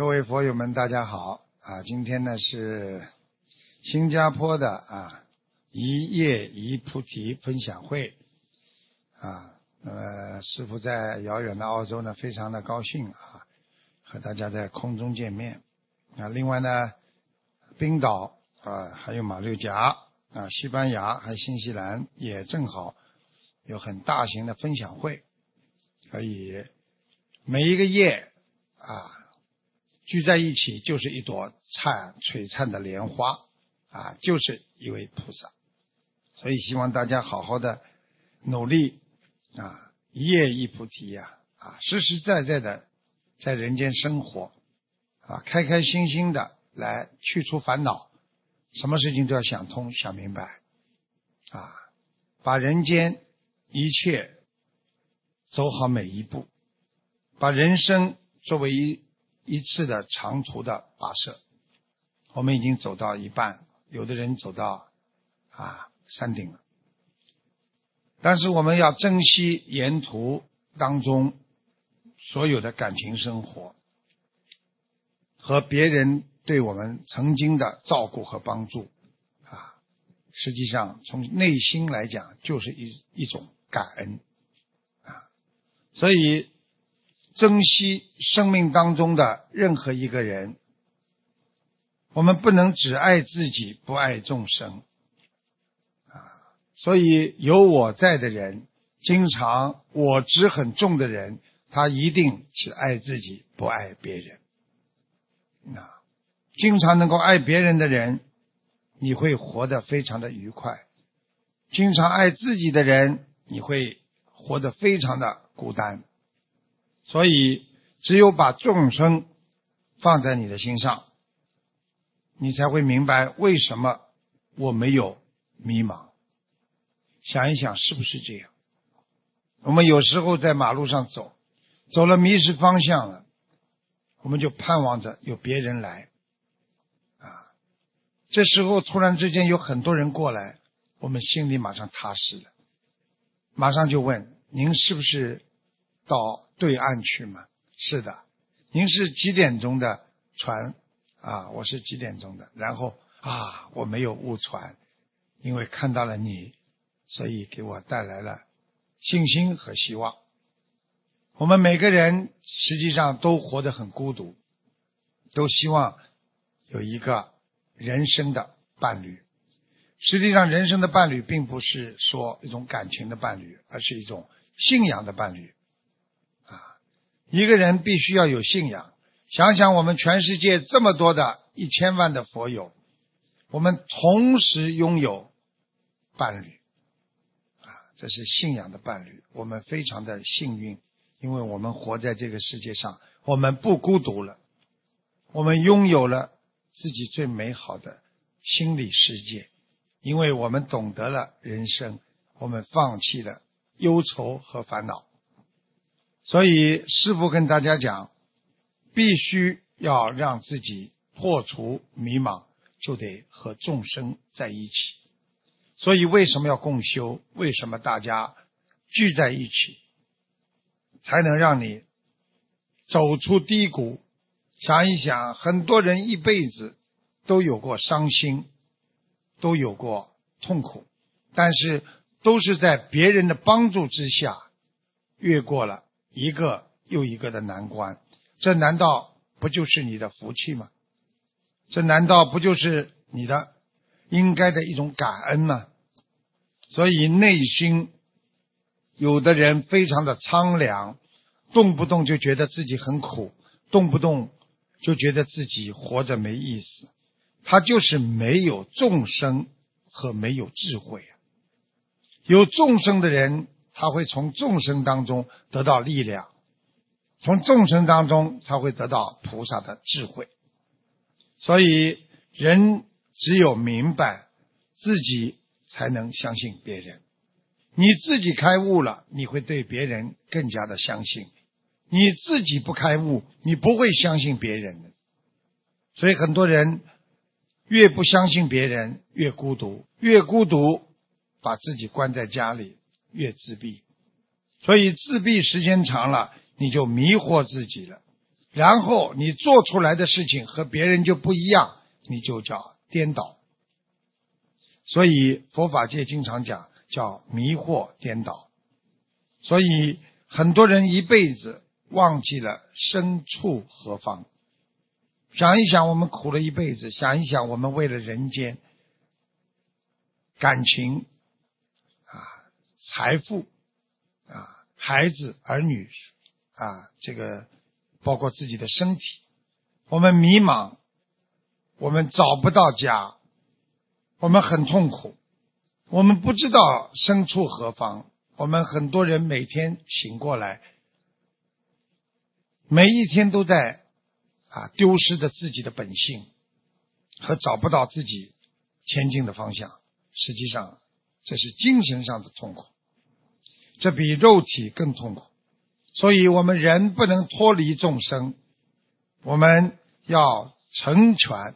各位佛友们，大家好啊！今天呢是新加坡的啊一叶一菩提分享会啊。那么师傅在遥远的澳洲呢，非常的高兴啊，和大家在空中见面啊。另外呢，冰岛啊，还有马六甲啊，西班牙还有新西兰也正好有很大型的分享会，可以每一个叶啊。聚在一起就是一朵灿璀璨的莲花啊，就是一位菩萨。所以希望大家好好的努力啊，一叶一菩提呀啊，实实在在的在人间生活啊，开开心心的来去除烦恼，什么事情都要想通想明白啊，把人间一切走好每一步，把人生作为一。一次的长途的跋涉，我们已经走到一半，有的人走到啊山顶了。但是我们要珍惜沿途当中所有的感情生活和别人对我们曾经的照顾和帮助啊，实际上从内心来讲就是一一种感恩啊，所以。珍惜生命当中的任何一个人，我们不能只爱自己，不爱众生啊！所以有我在的人，经常我执很重的人，他一定只爱自己，不爱别人。啊，经常能够爱别人的人，你会活得非常的愉快；经常爱自己的人，你会活得非常的孤单。所以，只有把众生放在你的心上，你才会明白为什么我没有迷茫。想一想，是不是这样？我们有时候在马路上走，走了迷失方向了，我们就盼望着有别人来啊。这时候突然之间有很多人过来，我们心里马上踏实了，马上就问：您是不是到？对岸去吗？是的，您是几点钟的船啊？我是几点钟的？然后啊，我没有误船，因为看到了你，所以给我带来了信心和希望。我们每个人实际上都活得很孤独，都希望有一个人生的伴侣。实际上，人生的伴侣并不是说一种感情的伴侣，而是一种信仰的伴侣。一个人必须要有信仰。想想我们全世界这么多的一千万的佛友，我们同时拥有伴侣啊，这是信仰的伴侣。我们非常的幸运，因为我们活在这个世界上，我们不孤独了，我们拥有了自己最美好的心理世界，因为我们懂得了人生，我们放弃了忧愁和烦恼。所以，师父跟大家讲，必须要让自己破除迷茫，就得和众生在一起。所以，为什么要共修？为什么大家聚在一起，才能让你走出低谷？想一想，很多人一辈子都有过伤心，都有过痛苦，但是都是在别人的帮助之下越过了。一个又一个的难关，这难道不就是你的福气吗？这难道不就是你的应该的一种感恩吗？所以内心有的人非常的苍凉，动不动就觉得自己很苦，动不动就觉得自己活着没意思，他就是没有众生和没有智慧啊。有众生的人。他会从众生当中得到力量，从众生当中他会得到菩萨的智慧。所以，人只有明白自己，才能相信别人。你自己开悟了，你会对别人更加的相信；你自己不开悟，你不会相信别人的。所以，很多人越不相信别人，越孤独，越孤独，把自己关在家里。越自闭，所以自闭时间长了，你就迷惑自己了。然后你做出来的事情和别人就不一样，你就叫颠倒。所以佛法界经常讲叫迷惑颠倒。所以很多人一辈子忘记了身处何方。想一想，我们苦了一辈子；想一想，我们为了人间、感情、财富啊、孩子、儿女啊，这个包括自己的身体，我们迷茫，我们找不到家，我们很痛苦，我们不知道身处何方。我们很多人每天醒过来，每一天都在。啊，丢失着自己的本性和找不到自己前进的方向，实际上这是精神上的痛苦，这比肉体更痛苦。所以我们人不能脱离众生，我们要成全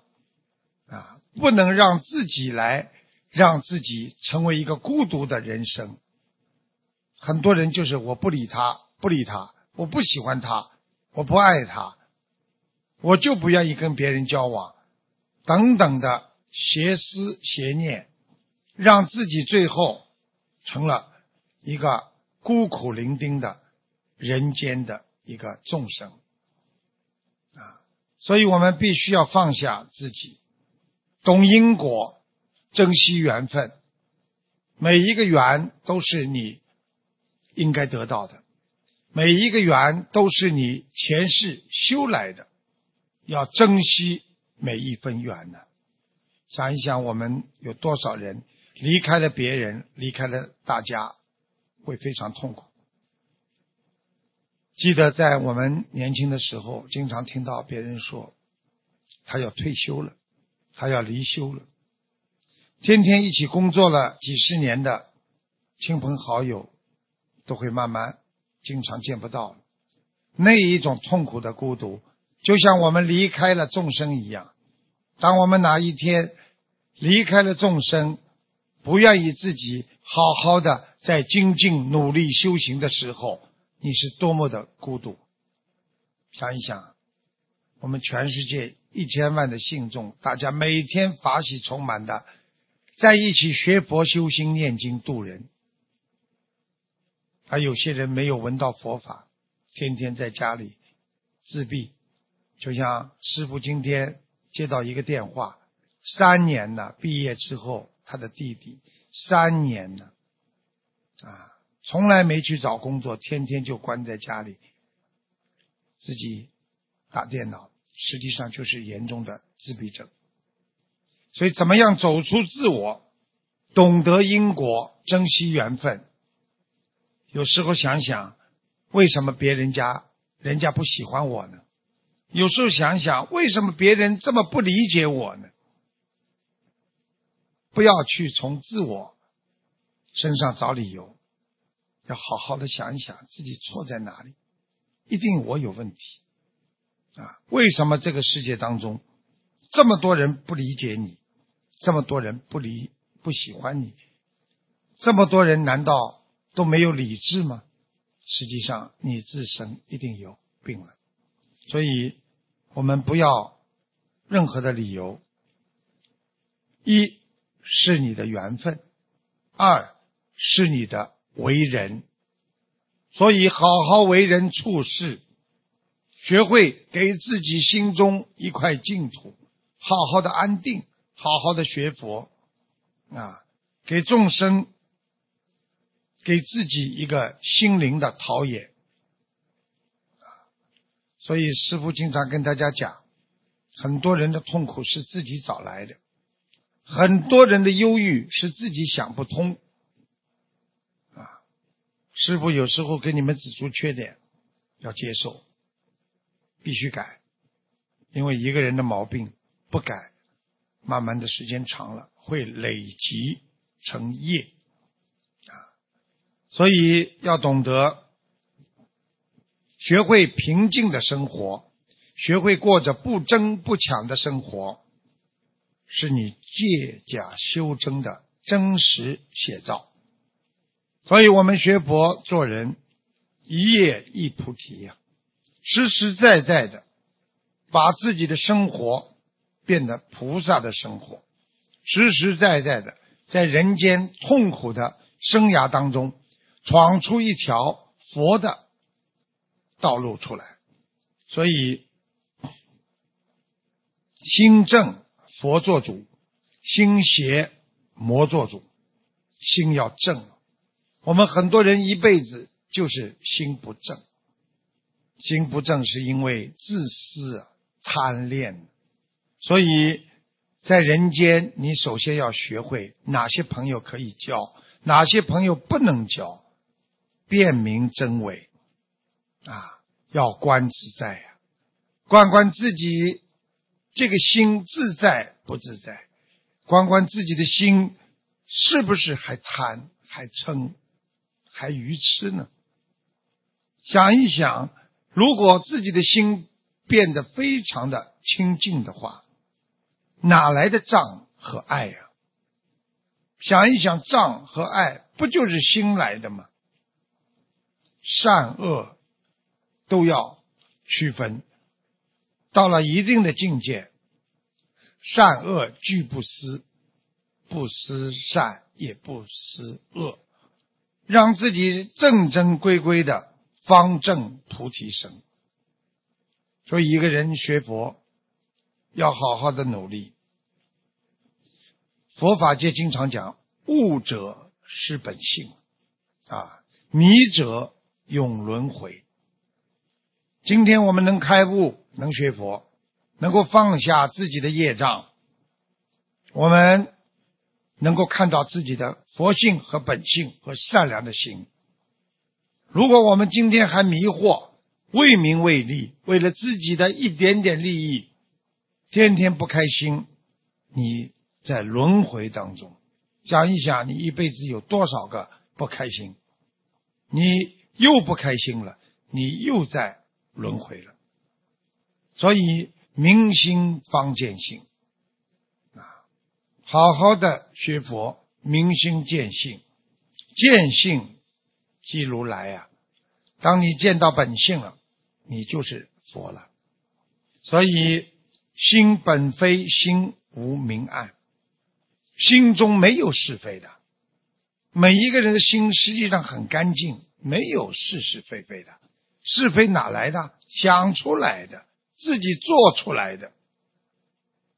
啊，不能让自己来让自己成为一个孤独的人生。很多人就是我不理他，不理他，我不喜欢他，我不爱他。我就不愿意跟别人交往，等等的邪思邪念，让自己最后成了一个孤苦伶仃的人间的一个众生啊！所以我们必须要放下自己，懂因果，珍惜缘分。每一个缘都是你应该得到的，每一个缘都是你前世修来的。要珍惜每一分缘呢。想一想，我们有多少人离开了别人，离开了大家，会非常痛苦。记得在我们年轻的时候，经常听到别人说，他要退休了，他要离休了。天天一起工作了几十年的亲朋好友，都会慢慢经常见不到了。那一种痛苦的孤独。就像我们离开了众生一样，当我们哪一天离开了众生，不愿意自己好好的在精进努力修行的时候，你是多么的孤独。想一想，我们全世界一千万的信众，大家每天法喜充满的在一起学佛修心念经度人，而有些人没有闻到佛法，天天在家里自闭。就像师傅今天接到一个电话，三年了，毕业之后他的弟弟三年了，啊，从来没去找工作，天天就关在家里，自己打电脑，实际上就是严重的自闭症。所以，怎么样走出自我，懂得因果，珍惜缘分？有时候想想，为什么别人家人家不喜欢我呢？有时候想想，为什么别人这么不理解我呢？不要去从自我身上找理由，要好好的想一想自己错在哪里，一定我有问题啊！为什么这个世界当中这么多人不理解你，这么多人不理不喜欢你，这么多人难道都没有理智吗？实际上，你自身一定有病了，所以。我们不要任何的理由，一是你的缘分，二是你的为人，所以好好为人处事，学会给自己心中一块净土，好好的安定，好好的学佛啊，给众生，给自己一个心灵的陶冶。所以，师父经常跟大家讲，很多人的痛苦是自己找来的，很多人的忧郁是自己想不通。啊，师傅有时候给你们指出缺点，要接受，必须改，因为一个人的毛病不改，慢慢的时间长了会累积成业。啊，所以要懂得。学会平静的生活，学会过着不争不抢的生活，是你借假修真的真实写照。所以，我们学佛做人，一叶一菩提呀。实实在在的把自己的生活变得菩萨的生活，实实在在的在人间痛苦的生涯当中闯出一条佛的道路出来。所以，心正佛做主，心邪魔做主，心要正。我们很多人一辈子就是心不正，心不正是因为自私、贪恋。所以在人间，你首先要学会哪些朋友可以交，哪些朋友不能交，辨明真伪啊，要观自在呀，观观自己这个心自在不自在，关关自己的心是不是还贪还嗔。还愚痴呢？想一想，如果自己的心变得非常的清净的话，哪来的障和爱呀？想一想，障和爱不就是心来的吗？善恶都要区分，到了一定的境界，善恶俱不思，不思善也不思恶。让自己正正规规的方正菩提生。所以，一个人学佛要好好的努力。佛法界经常讲“悟者失本性”，啊，迷者永轮回。今天我们能开悟，能学佛，能够放下自己的业障，我们。能够看到自己的佛性和本性和善良的心。如果我们今天还迷惑、为名为利，为了自己的一点点利益，天天不开心，你在轮回当中。想一想，你一辈子有多少个不开心？你又不开心了，你又在轮回了。所以，明心方见性啊。好好的学佛，明心见性，见性即如来呀。当你见到本性了，你就是佛了。所以心本非心无明暗，心中没有是非的。每一个人的心实际上很干净，没有是是非非的。是非哪来的？想出来的，自己做出来的。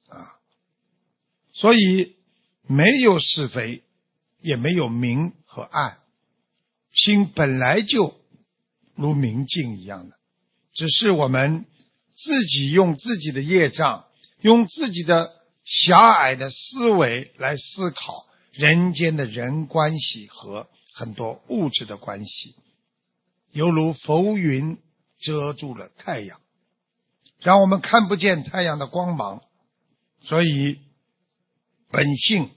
啊。所以没有是非，也没有明和暗，心本来就如明镜一样的，只是我们自己用自己的业障，用自己的狭隘的思维来思考人间的人关系和很多物质的关系，犹如浮云遮住了太阳，让我们看不见太阳的光芒，所以。本性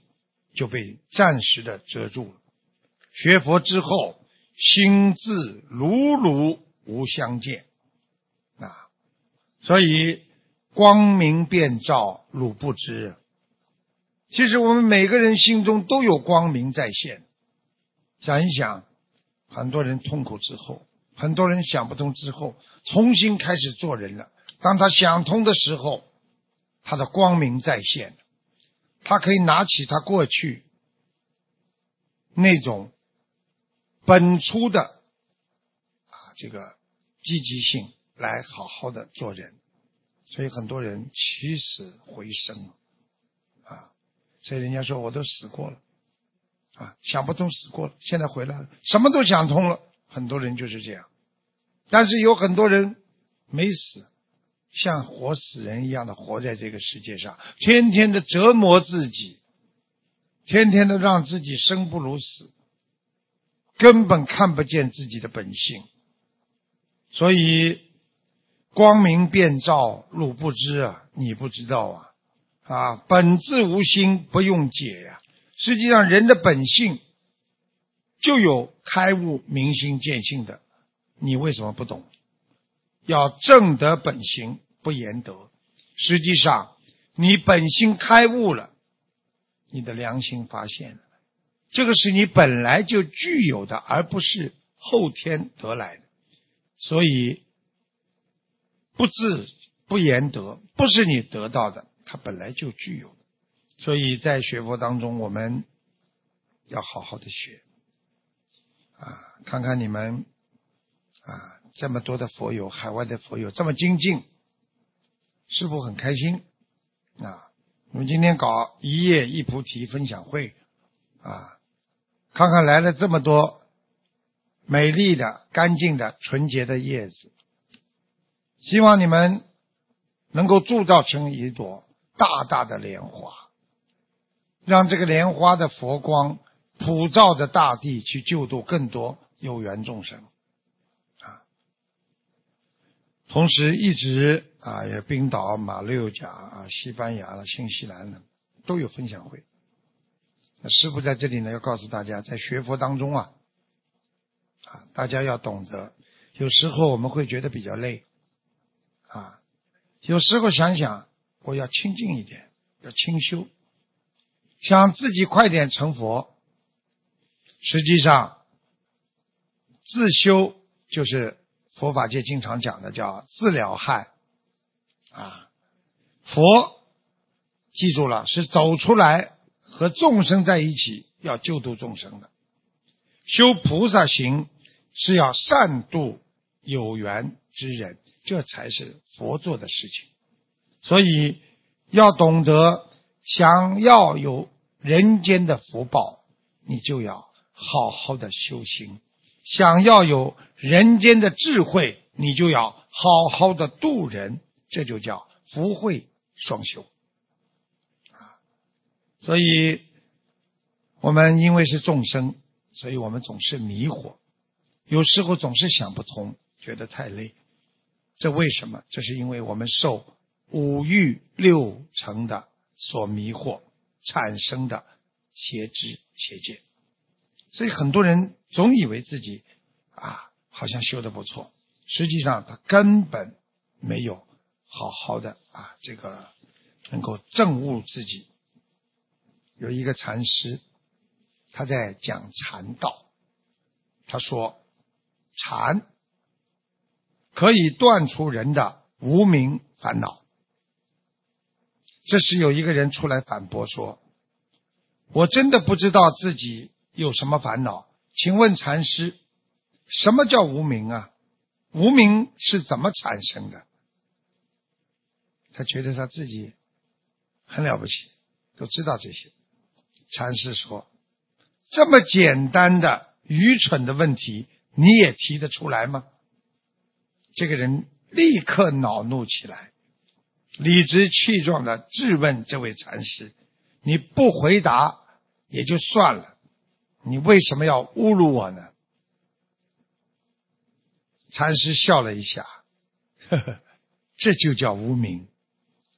就被暂时的遮住了。学佛之后，心自如如无相见啊，所以光明遍照，汝不知。其实我们每个人心中都有光明在现。想一想，很多人痛苦之后，很多人想不通之后，重新开始做人了。当他想通的时候，他的光明在现。他可以拿起他过去那种本初的啊这个积极性来好好的做人，所以很多人起死回生啊，所以人家说我都死过了啊，想不通死过了，现在回来了，什么都想通了，很多人就是这样，但是有很多人没死。像活死人一样的活在这个世界上，天天的折磨自己，天天的让自己生不如死，根本看不见自己的本性。所以光明遍照，汝不知啊，你不知道啊啊！本质无心，不用解呀。实际上，人的本性就有开悟、明心见性的，你为什么不懂？要正得本心，不言德。实际上，你本心开悟了，你的良心发现了，这个是你本来就具有的，而不是后天得来的。所以，不自不言得，不是你得到的，它本来就具有。所以在学佛当中，我们要好好的学啊，看看你们啊，这么多的佛友，海外的佛友这么精进，师傅很开心啊。我们今天搞一叶一菩提分享会啊，看看来了这么多美丽的、干净的、纯洁的叶子，希望你们能够铸造成一朵大大的莲花。让这个莲花的佛光普照着大地，去救度更多有缘众生！同时，一直啊，有冰岛、马六甲啊、西班牙了、新西兰的都有分享会。那师傅在这里呢，要告诉大家，在学佛当中啊，啊，大家要懂得，有时候我们会觉得比较累啊，有时候想想，我要清静一点，要清修。想自己快点成佛，实际上自修就是佛法界经常讲的叫自了害啊。佛记住了，是走出来和众生在一起，要救度众生的。修菩萨行是要善度有缘之人，这才是佛做的事情。所以要懂得。想要有人间的福报，你就要好好的修行；想要有人间的智慧，你就要好好的度人。这就叫福慧双修啊！所以，我们因为是众生，所以我们总是迷惑，有时候总是想不通，觉得太累。这为什么？这是因为我们受五欲六尘的。所迷惑产生的邪知邪见，所以很多人总以为自己啊好像修的不错，实际上他根本没有好好的啊这个能够证悟自己。有一个禅师他在讲禅道，他说禅可以断除人的无名烦恼。这时有一个人出来反驳说：“我真的不知道自己有什么烦恼，请问禅师，什么叫无名啊？无名是怎么产生的？”他觉得他自己很了不起，都知道这些。禅师说：“这么简单的愚蠢的问题，你也提得出来吗？”这个人立刻恼怒起来。理直气壮的质问这位禅师：“你不回答也就算了，你为什么要侮辱我呢？”禅师笑了一下：“呵呵，这就叫无名，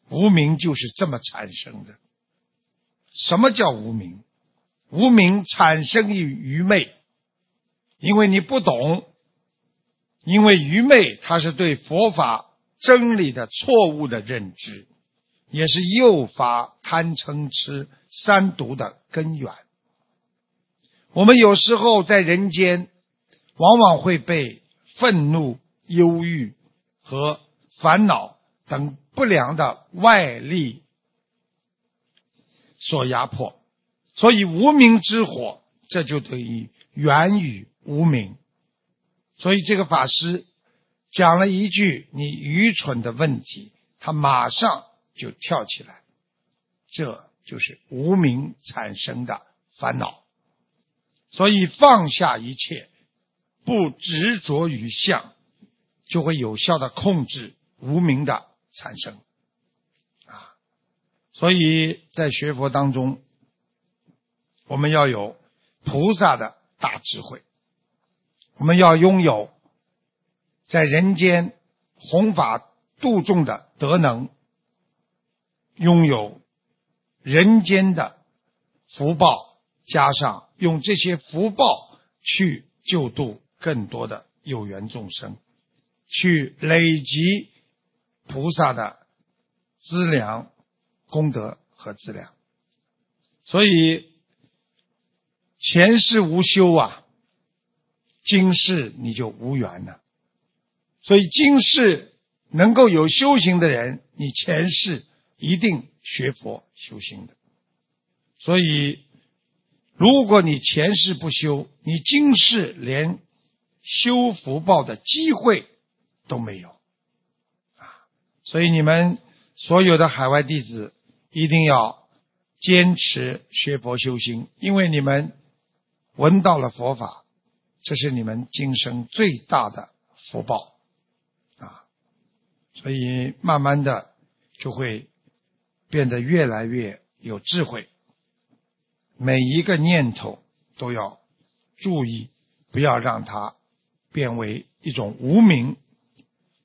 无名就是这么产生的。什么叫无名？无名产生于愚昧，因为你不懂，因为愚昧，它是对佛法。”真理的错误的认知，也是诱发贪嗔痴三毒的根源。我们有时候在人间，往往会被愤怒、忧郁和烦恼等不良的外力所压迫，所以无名之火，这就等于源于无名。所以这个法师。讲了一句你愚蠢的问题，他马上就跳起来，这就是无名产生的烦恼。所以放下一切，不执着于相，就会有效的控制无名的产生。啊，所以在学佛当中，我们要有菩萨的大智慧，我们要拥有。在人间弘法度众的德能，拥有人间的福报，加上用这些福报去救度更多的有缘众生，去累积菩萨的资粮、功德和资粮。所以前世无修啊，今世你就无缘了。所以今世能够有修行的人，你前世一定学佛修行的。所以，如果你前世不修，你今世连修福报的机会都没有啊！所以，你们所有的海外弟子一定要坚持学佛修心，因为你们闻到了佛法，这是你们今生最大的福报。啊所以，慢慢的就会变得越来越有智慧。每一个念头都要注意，不要让它变为一种无名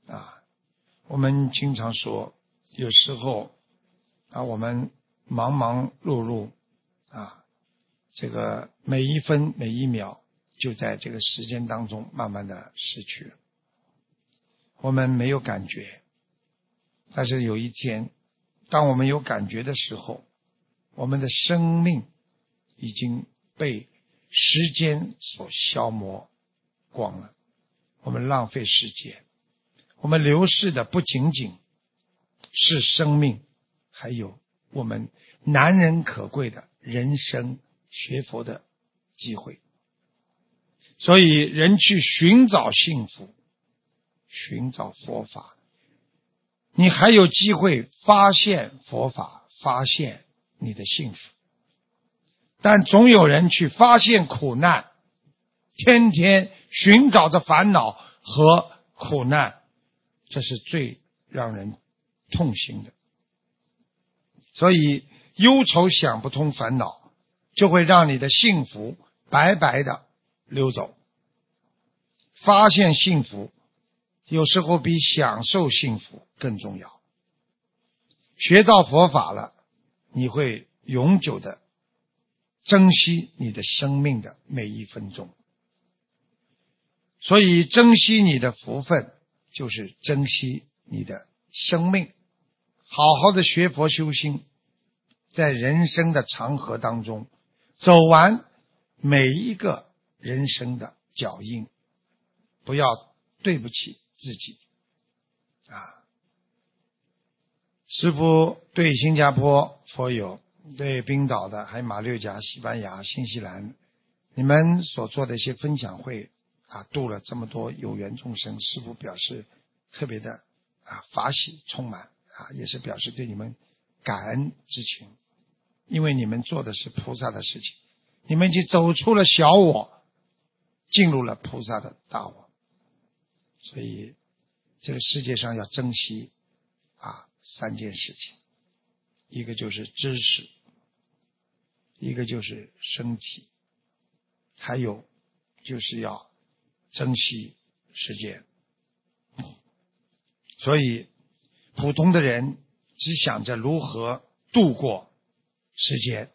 啊。我们经常说，有时候啊，我们忙忙碌碌啊，这个每一分每一秒就在这个时间当中慢慢的失去了，我们没有感觉。但是有一天，当我们有感觉的时候，我们的生命已经被时间所消磨光了。我们浪费时间，我们流逝的不仅仅是生命，还有我们难能可贵的人生学佛的机会。所以，人去寻找幸福，寻找佛法。你还有机会发现佛法，发现你的幸福，但总有人去发现苦难，天天寻找着烦恼和苦难，这是最让人痛心的。所以忧愁想不通，烦恼就会让你的幸福白白的溜走。发现幸福。有时候比享受幸福更重要。学到佛法了，你会永久的珍惜你的生命的每一分钟。所以，珍惜你的福分，就是珍惜你的生命。好好的学佛修心，在人生的长河当中，走完每一个人生的脚印，不要对不起。自己啊，师傅对新加坡佛友，对冰岛的，还有马六甲、西班牙、新西兰，你们所做的一些分享会啊，度了这么多有缘众生，师傅表示特别的啊法喜充满啊，也是表示对你们感恩之情，因为你们做的是菩萨的事情，你们已经走出了小我，进入了菩萨的大我。所以，这个世界上要珍惜啊三件事情，一个就是知识，一个就是身体，还有就是要珍惜时间。所以，普通的人只想着如何度过时间。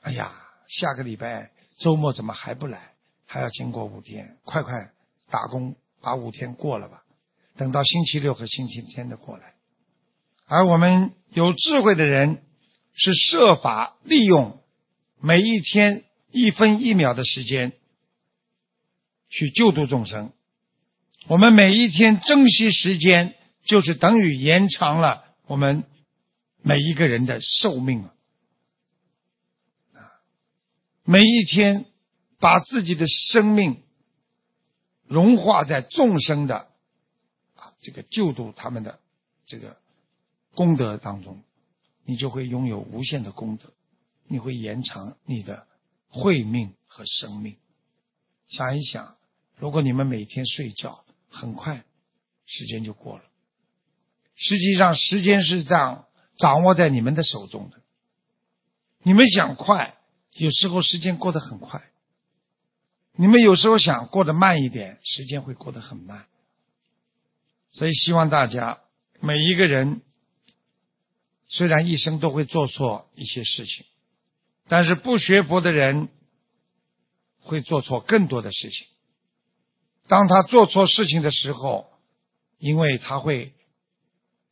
哎呀，下个礼拜周末怎么还不来？还要经过五天，快快打工。把五天过了吧，等到星期六和星期天的过来。而我们有智慧的人是设法利用每一天一分一秒的时间去救度众生。我们每一天珍惜时间，就是等于延长了我们每一个人的寿命啊！每一天把自己的生命。融化在众生的啊这个救度他们的这个功德当中，你就会拥有无限的功德，你会延长你的慧命和生命。想一想，如果你们每天睡觉，很快时间就过了。实际上，时间是这样掌握在你们的手中的。你们想快，有时候时间过得很快。你们有时候想过得慢一点，时间会过得很慢。所以希望大家每一个人，虽然一生都会做错一些事情，但是不学佛的人会做错更多的事情。当他做错事情的时候，因为他会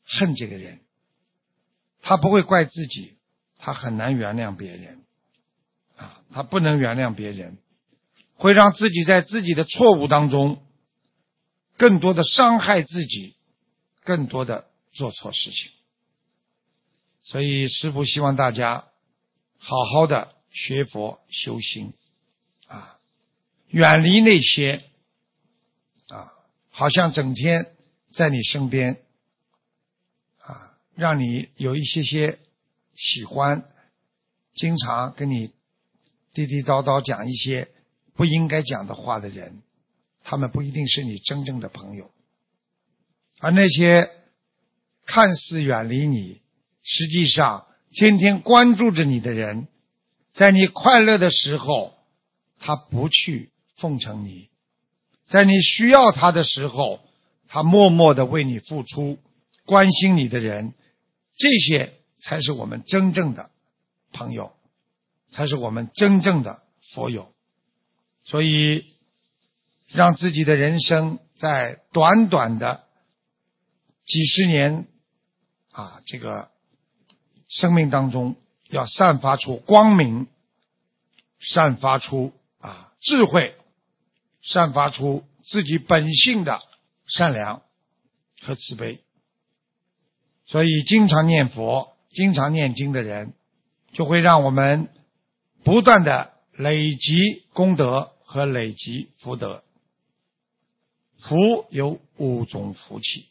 恨这个人，他不会怪自己，他很难原谅别人啊，他不能原谅别人。会让自己在自己的错误当中更多的伤害自己更多的做错事情。所以师父希望大家好好的学佛修心啊，远离那些啊，好像整天在你身边啊，让你有一些些喜欢，经常跟你滴滴叨叨讲一些不应该讲的话的人，他们不一定是你真正的朋友，而那些看似远离你。实际上，天天关注着你的人，在你快乐的时候，他不去奉承你；在你需要他的时候，他默默的为你付出、关心你的人，这些才是我们真正的朋友，才是我们真正的佛友。所以，让自己的人生在短短的几十年啊，这个。生命当中要散发出光明，散发出啊智慧，散发出自己本性的善良和慈悲。所以，经常念佛、经常念经的人，就会让我们不断的累积功德和累积福德。福有五种福气，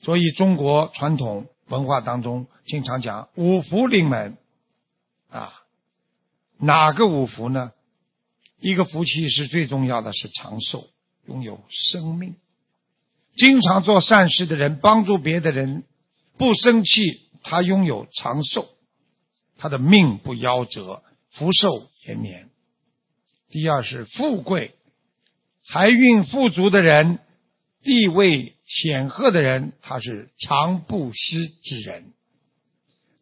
所以中国传统。文化当中经常讲五福临门啊，哪个五福呢？一个福气是最重要的，是长寿，拥有生命。经常做善事的人，帮助别的人，不生气，他拥有长寿，他的命不夭折，福寿延绵。第二是富贵，财运富足的人。地位显赫的人，他是常布施之人；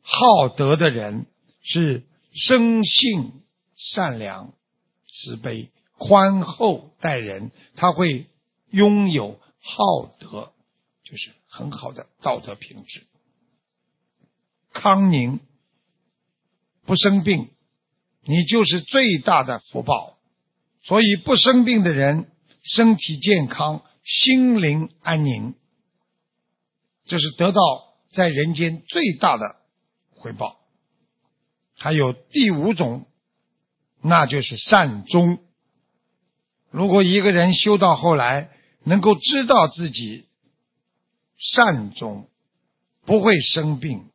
好德的人是生性善良、慈悲、宽厚待人，他会拥有好德，就是很好的道德品质。康宁不生病，你就是最大的福报。所以不生病的人，身体健康。心灵安宁，这是得到在人间最大的回报。还有第五种，那就是善终。如果一个人修到后来，能够知道自己善终，不会生病，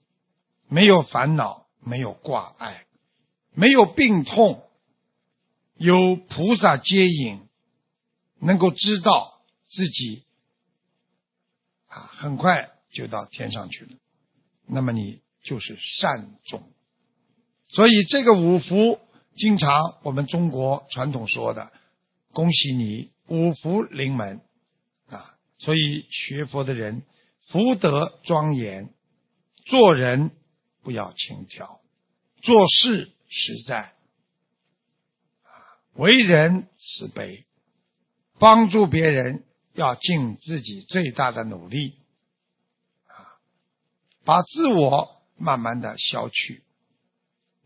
没有烦恼，没有挂碍，没有病痛，有菩萨接引，能够知道。自己啊，很快就到天上去了。那么你就是善终。所以这个五福，经常我们中国传统说的，恭喜你五福临门啊。所以学佛的人福德庄严，做人不要轻佻，做事实在，为人慈悲，帮助别人。要尽自己最大的努力，啊，把自我慢慢的消去，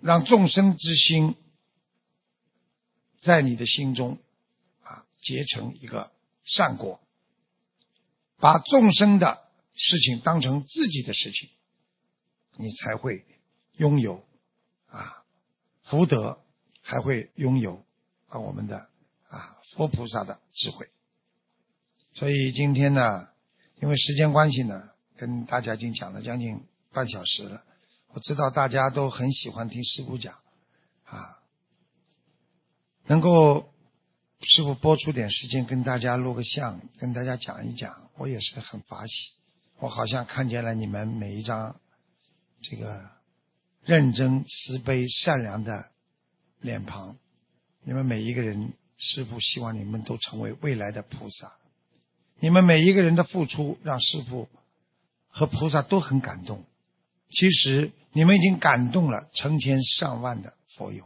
让众生之心在你的心中啊结成一个善果，把众生的事情当成自己的事情，你才会拥有啊福德，还会拥有啊我们的啊佛菩萨的智慧。所以今天呢，因为时间关系呢，跟大家已经讲了将近半小时了。我知道大家都很喜欢听师傅讲，啊，能够师傅播出点时间跟大家录个像，跟大家讲一讲，我也是很法喜。我好像看见了你们每一张这个认真、慈悲、善良的脸庞，你们每一个人，师傅希望你们都成为未来的菩萨。你们每一个人的付出，让师傅和菩萨都很感动。其实你们已经感动了成千上万的佛友。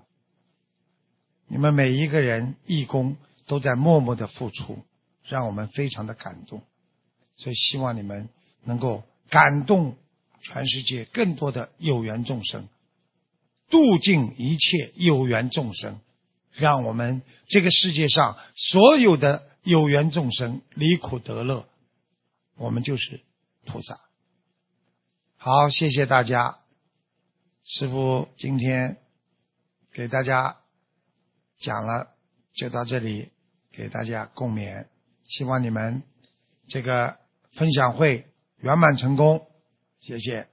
你们每一个人义工都在默默的付出，让我们非常的感动。所以希望你们能够感动全世界更多的有缘众生，度尽一切有缘众生，让我们这个世界上所有的。有缘众生离苦得乐，我们就是菩萨。好，谢谢大家。师傅今天给大家讲了，就到这里，给大家共勉。希望你们这个分享会圆满成功，谢谢。